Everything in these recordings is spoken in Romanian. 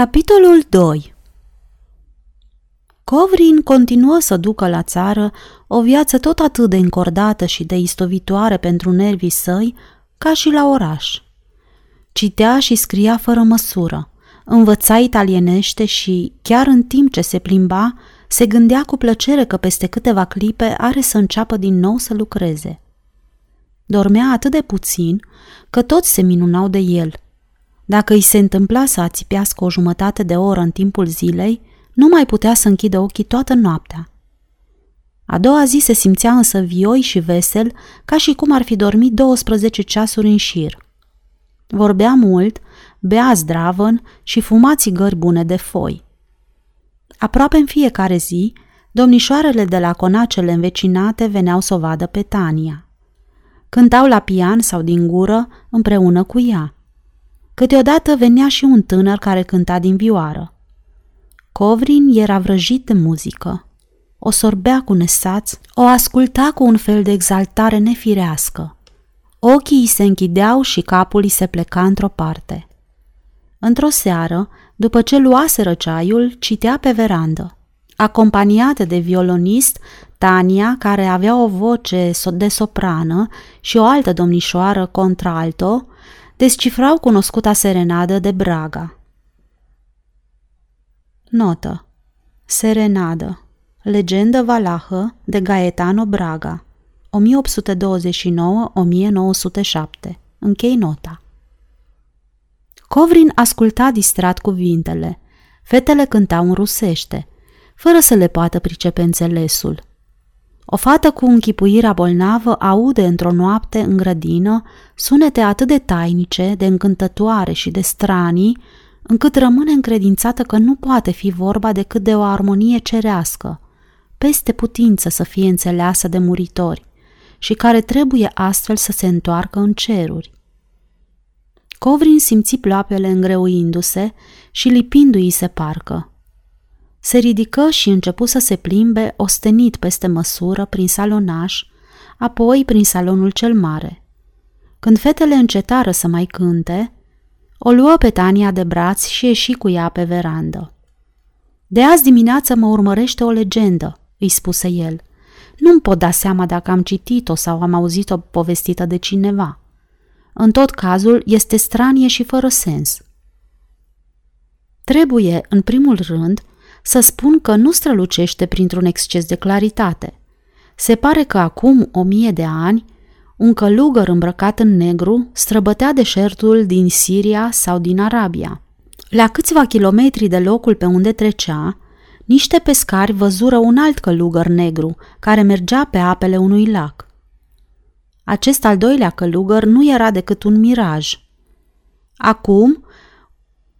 Capitolul 2 Covrin continuă să ducă la țară o viață tot atât de încordată și de istovitoare pentru nervii săi ca și la oraș. Citea și scria fără măsură, învăța italienește și, chiar în timp ce se plimba, se gândea cu plăcere că peste câteva clipe are să înceapă din nou să lucreze. Dormea atât de puțin că toți se minunau de el – dacă îi se întâmpla să ațipească o jumătate de oră în timpul zilei, nu mai putea să închidă ochii toată noaptea. A doua zi se simțea însă vioi și vesel, ca și cum ar fi dormit 12 ceasuri în șir. Vorbea mult, bea zdravăn și fuma țigări bune de foi. Aproape în fiecare zi, domnișoarele de la conacele învecinate veneau să o vadă pe Tania. Cântau la pian sau din gură împreună cu ea – Câteodată venea și un tânăr care cânta din vioară. Covrin era vrăjit de muzică. O sorbea cu nesaț, o asculta cu un fel de exaltare nefirească. Ochii îi se închideau și capul îi se pleca într-o parte. Într-o seară, după ce luase ceaiul, citea pe verandă. Acompaniată de violonist, Tania, care avea o voce de soprană și o altă domnișoară contralto, descifrau cunoscuta serenadă de Braga. Notă. Serenadă. Legendă valahă de Gaetano Braga. 1829-1907. Închei nota. Covrin asculta distrat cuvintele. Fetele cântau în rusește, fără să le poată pricepe înțelesul – o fată cu închipuirea bolnavă aude într-o noapte în grădină sunete atât de tainice, de încântătoare și de stranii, încât rămâne încredințată că nu poate fi vorba decât de o armonie cerească, peste putință să fie înțeleasă de muritori și care trebuie astfel să se întoarcă în ceruri. Covrin simți ploapele îngreuindu-se și lipindu-i se parcă. Se ridică și începu să se plimbe ostenit peste măsură prin salonaș, apoi prin salonul cel mare. Când fetele încetară să mai cânte, o luă pe Tania de braț și ieși cu ea pe verandă. De azi dimineață mă urmărește o legendă, îi spuse el. Nu-mi pot da seama dacă am citit-o sau am auzit-o povestită de cineva. În tot cazul, este stranie și fără sens. Trebuie, în primul rând, să spun că nu strălucește printr-un exces de claritate. Se pare că acum o mie de ani, un călugăr îmbrăcat în negru străbătea deșertul din Siria sau din Arabia. La câțiva kilometri de locul pe unde trecea, niște pescari văzură un alt călugăr negru care mergea pe apele unui lac. Acest al doilea călugăr nu era decât un miraj. Acum,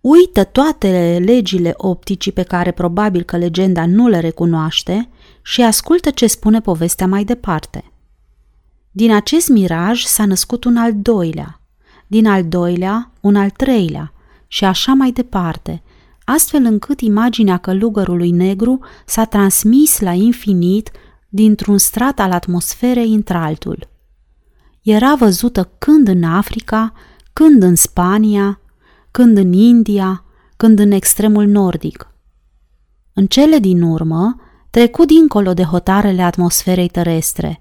uită toate legile opticii pe care probabil că legenda nu le recunoaște și ascultă ce spune povestea mai departe. Din acest miraj s-a născut un al doilea, din al doilea un al treilea și așa mai departe, astfel încât imaginea călugărului negru s-a transmis la infinit dintr-un strat al atmosferei într-altul. Era văzută când în Africa, când în Spania, când în India, când în extremul nordic. În cele din urmă, trecut dincolo de hotarele atmosferei terestre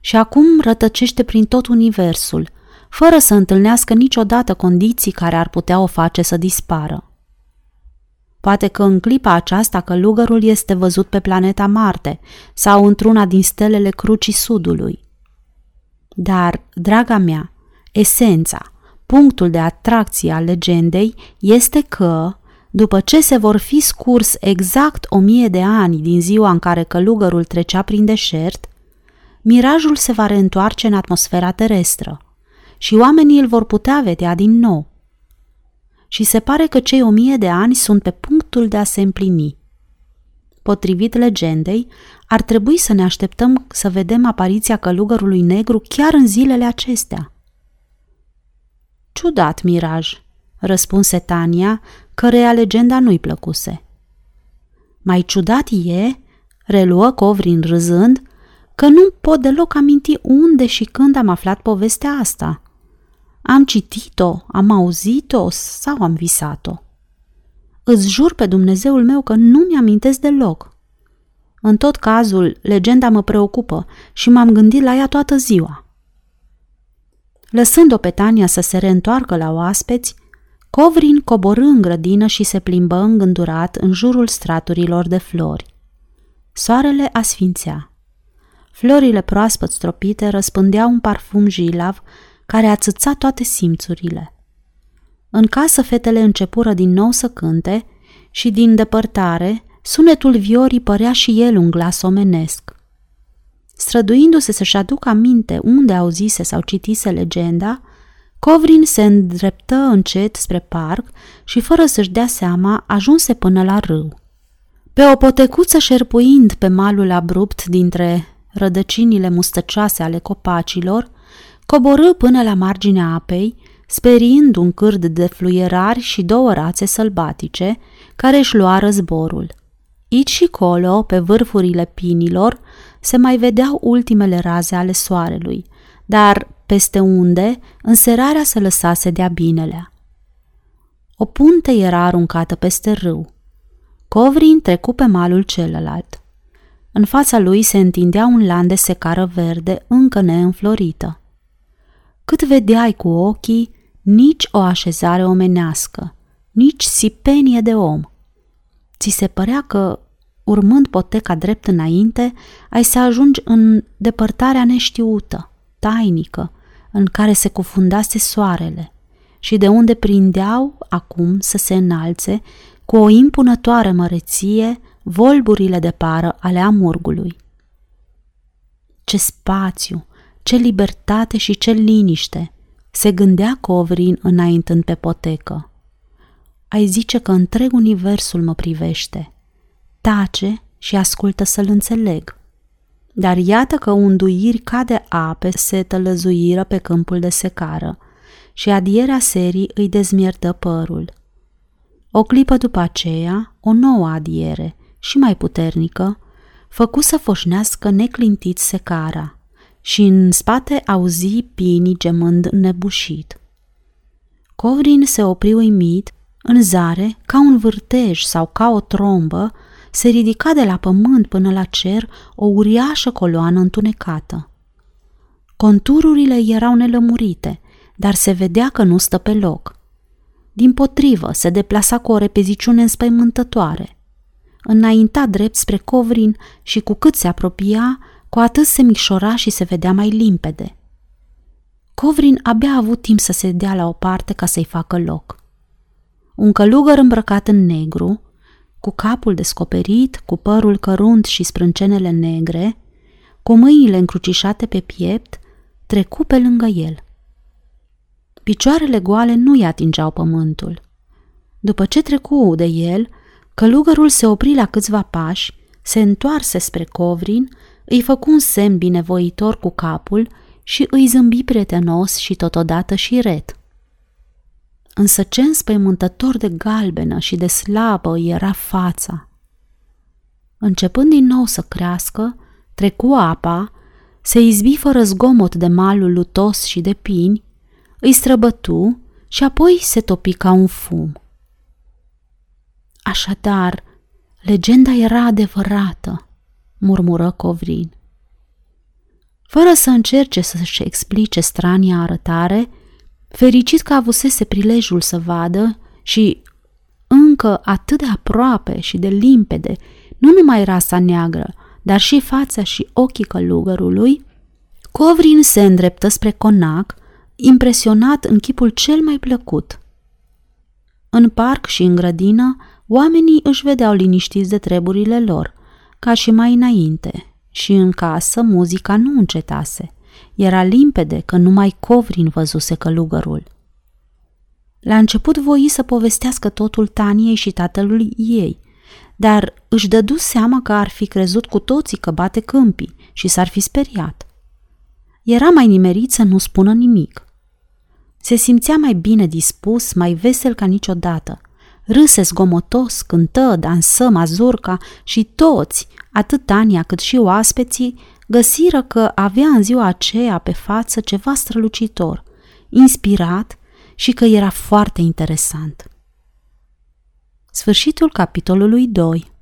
și acum rătăcește prin tot universul, fără să întâlnească niciodată condiții care ar putea o face să dispară. Poate că în clipa aceasta călugărul este văzut pe planeta Marte sau într-una din stelele Crucii Sudului. Dar, draga mea, esența, punctul de atracție al legendei este că, după ce se vor fi scurs exact o mie de ani din ziua în care călugărul trecea prin deșert, mirajul se va reîntoarce în atmosfera terestră și oamenii îl vor putea vedea din nou. Și se pare că cei o mie de ani sunt pe punctul de a se împlini. Potrivit legendei, ar trebui să ne așteptăm să vedem apariția călugărului negru chiar în zilele acestea – Ciudat miraj, răspunse Tania, căreia legenda nu-i plăcuse. Mai ciudat e, reluă Covrin râzând, că nu pot deloc aminti unde și când am aflat povestea asta. Am citit-o, am auzit-o sau am visat-o. Îți jur pe Dumnezeul meu că nu mi-amintesc deloc. În tot cazul, legenda mă preocupă și m-am gândit la ea toată ziua. Lăsând-o pe Tania să se reîntoarcă la oaspeți, Covrin coborâ în grădină și se plimbă îngândurat în jurul straturilor de flori. Soarele asfințea. Florile proaspăt stropite răspândeau un parfum jilav care ațăța toate simțurile. În casă fetele începură din nou să cânte și din depărtare sunetul viorii părea și el un glas omenesc. Străduindu-se să-și aducă aminte unde auzise sau citise legenda, Covrin se îndreptă încet spre parc și, fără să-și dea seama, ajunse până la râu. Pe o potecuță șerpuind pe malul abrupt dintre rădăcinile mustăcioase ale copacilor, coborâ până la marginea apei, speriind un cârd de fluierari și două rațe sălbatice, care își luară zborul. Aici și colo, pe vârfurile pinilor, se mai vedeau ultimele raze ale soarelui, dar peste unde înserarea se lăsase de-a binelea. O punte era aruncată peste râu. Covrin trecu pe malul celălalt. În fața lui se întindea un lan de secară verde încă neînflorită. Cât vedeai cu ochii, nici o așezare omenească, nici sipenie de om. Ți se părea că, urmând poteca drept înainte, ai să ajungi în depărtarea neștiută, tainică, în care se cufundase soarele și de unde prindeau acum să se înalțe cu o impunătoare măreție volburile de pară ale amurgului. Ce spațiu, ce libertate și ce liniște, se gândea Covrin înaintând pe potecă. Ai zice că întreg universul mă privește. Tace și ascultă să-l înțeleg. Dar iată că unduiri ca de ape se tălăzuiră pe câmpul de secară și adierea serii îi dezmiertă părul. O clipă după aceea, o nouă adiere, și mai puternică, făcu să foșnească neclintit secara și în spate auzi pinii gemând nebușit. Covrin se opri uimit, în zare, ca un vârtej sau ca o trombă, se ridica de la pământ până la cer o uriașă coloană întunecată. Contururile erau nelămurite, dar se vedea că nu stă pe loc. Din potrivă, se deplasa cu o repeziciune înspăimântătoare. Înainta drept spre Covrin și cu cât se apropia, cu atât se micșora și se vedea mai limpede. Covrin abia a avut timp să se dea la o parte ca să-i facă loc. Un călugăr îmbrăcat în negru, cu capul descoperit, cu părul cărunt și sprâncenele negre, cu mâinile încrucișate pe piept, trecu pe lângă el. Picioarele goale nu-i atingeau pământul. După ce trecu de el, călugărul se opri la câțiva pași, se întoarse spre Covrin, îi făcu un semn binevoitor cu capul și îi zâmbi prietenos și totodată și ret însă ce înspăimântător de galbenă și de slabă era fața. Începând din nou să crească, trecu apa, se izbi fără zgomot de malul lutos și de pini, îi străbătu și apoi se topi ca un fum. Așadar, legenda era adevărată, murmură Covrin. Fără să încerce să-și explice strania arătare, fericit că avusese prilejul să vadă și încă atât de aproape și de limpede, nu numai rasa neagră, dar și fața și ochii călugărului, Covrin se îndreptă spre conac, impresionat în chipul cel mai plăcut. În parc și în grădină, oamenii își vedeau liniștiți de treburile lor, ca și mai înainte, și în casă muzica nu încetase – era limpede că numai Covrin văzuse călugărul. La început voi să povestească totul Taniei și tatălui ei, dar își dădu seama că ar fi crezut cu toții că bate câmpii și s-ar fi speriat. Era mai nimerit să nu spună nimic. Se simțea mai bine dispus, mai vesel ca niciodată. Râse zgomotos, cântă, dansă mazurca și toți, atât Tania cât și oaspeții, găsiră că avea în ziua aceea pe față ceva strălucitor, inspirat și că era foarte interesant. Sfârșitul capitolului 2